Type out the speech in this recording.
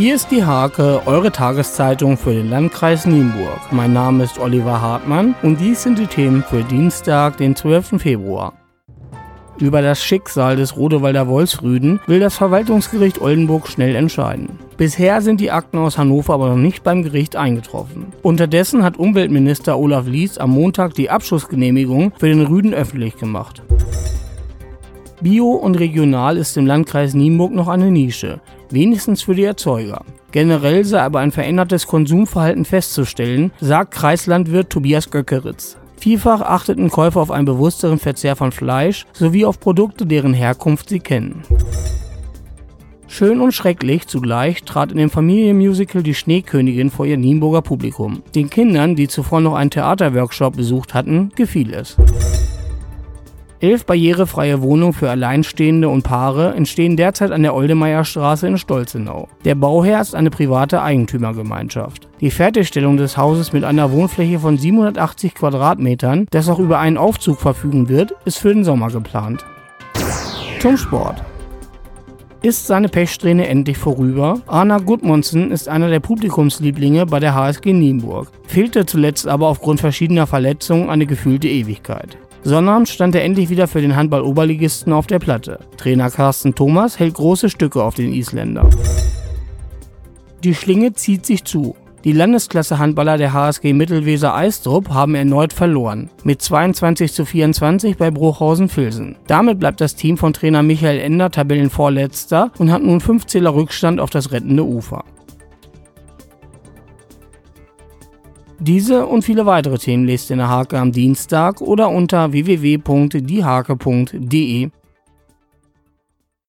Hier ist die Hake, eure Tageszeitung für den Landkreis Nienburg. Mein Name ist Oliver Hartmann und dies sind die Themen für Dienstag, den 12. Februar. Über das Schicksal des Rodewalder Wolfsrüden will das Verwaltungsgericht Oldenburg schnell entscheiden. Bisher sind die Akten aus Hannover aber noch nicht beim Gericht eingetroffen. Unterdessen hat Umweltminister Olaf Lies am Montag die Abschussgenehmigung für den Rüden öffentlich gemacht. Bio und regional ist im Landkreis Nienburg noch eine Nische, wenigstens für die Erzeuger. Generell sei aber ein verändertes Konsumverhalten festzustellen, sagt Kreislandwirt Tobias Göckeritz. Vielfach achteten Käufer auf einen bewussteren Verzehr von Fleisch sowie auf Produkte, deren Herkunft sie kennen. Schön und schrecklich zugleich trat in dem Familienmusical Die Schneekönigin vor ihr Nienburger Publikum. Den Kindern, die zuvor noch einen Theaterworkshop besucht hatten, gefiel es. Elf barrierefreie Wohnungen für Alleinstehende und Paare entstehen derzeit an der Oldemeierstraße in Stolzenau. Der Bauherr ist eine private Eigentümergemeinschaft. Die Fertigstellung des Hauses mit einer Wohnfläche von 780 Quadratmetern, das auch über einen Aufzug verfügen wird, ist für den Sommer geplant. Zum Sport. Ist seine Pechsträhne endlich vorüber? Arna Gudmundsen ist einer der Publikumslieblinge bei der HSG Nienburg, fehlte zuletzt aber aufgrund verschiedener Verletzungen eine gefühlte Ewigkeit. Sonnabend stand er endlich wieder für den Handball-Oberligisten auf der Platte. Trainer Carsten Thomas hält große Stücke auf den Isländer. Die Schlinge zieht sich zu. Die Landesklasse-Handballer der HSG Mittelweser Eistrup haben erneut verloren. Mit 22 zu 24 bei Bruchhausen-Filsen. Damit bleibt das Team von Trainer Michael Ender Tabellenvorletzter und hat nun 5 Zähler Rückstand auf das rettende Ufer. Diese und viele weitere Themen lest ihr in der Hake am Dienstag oder unter www.diehake.de.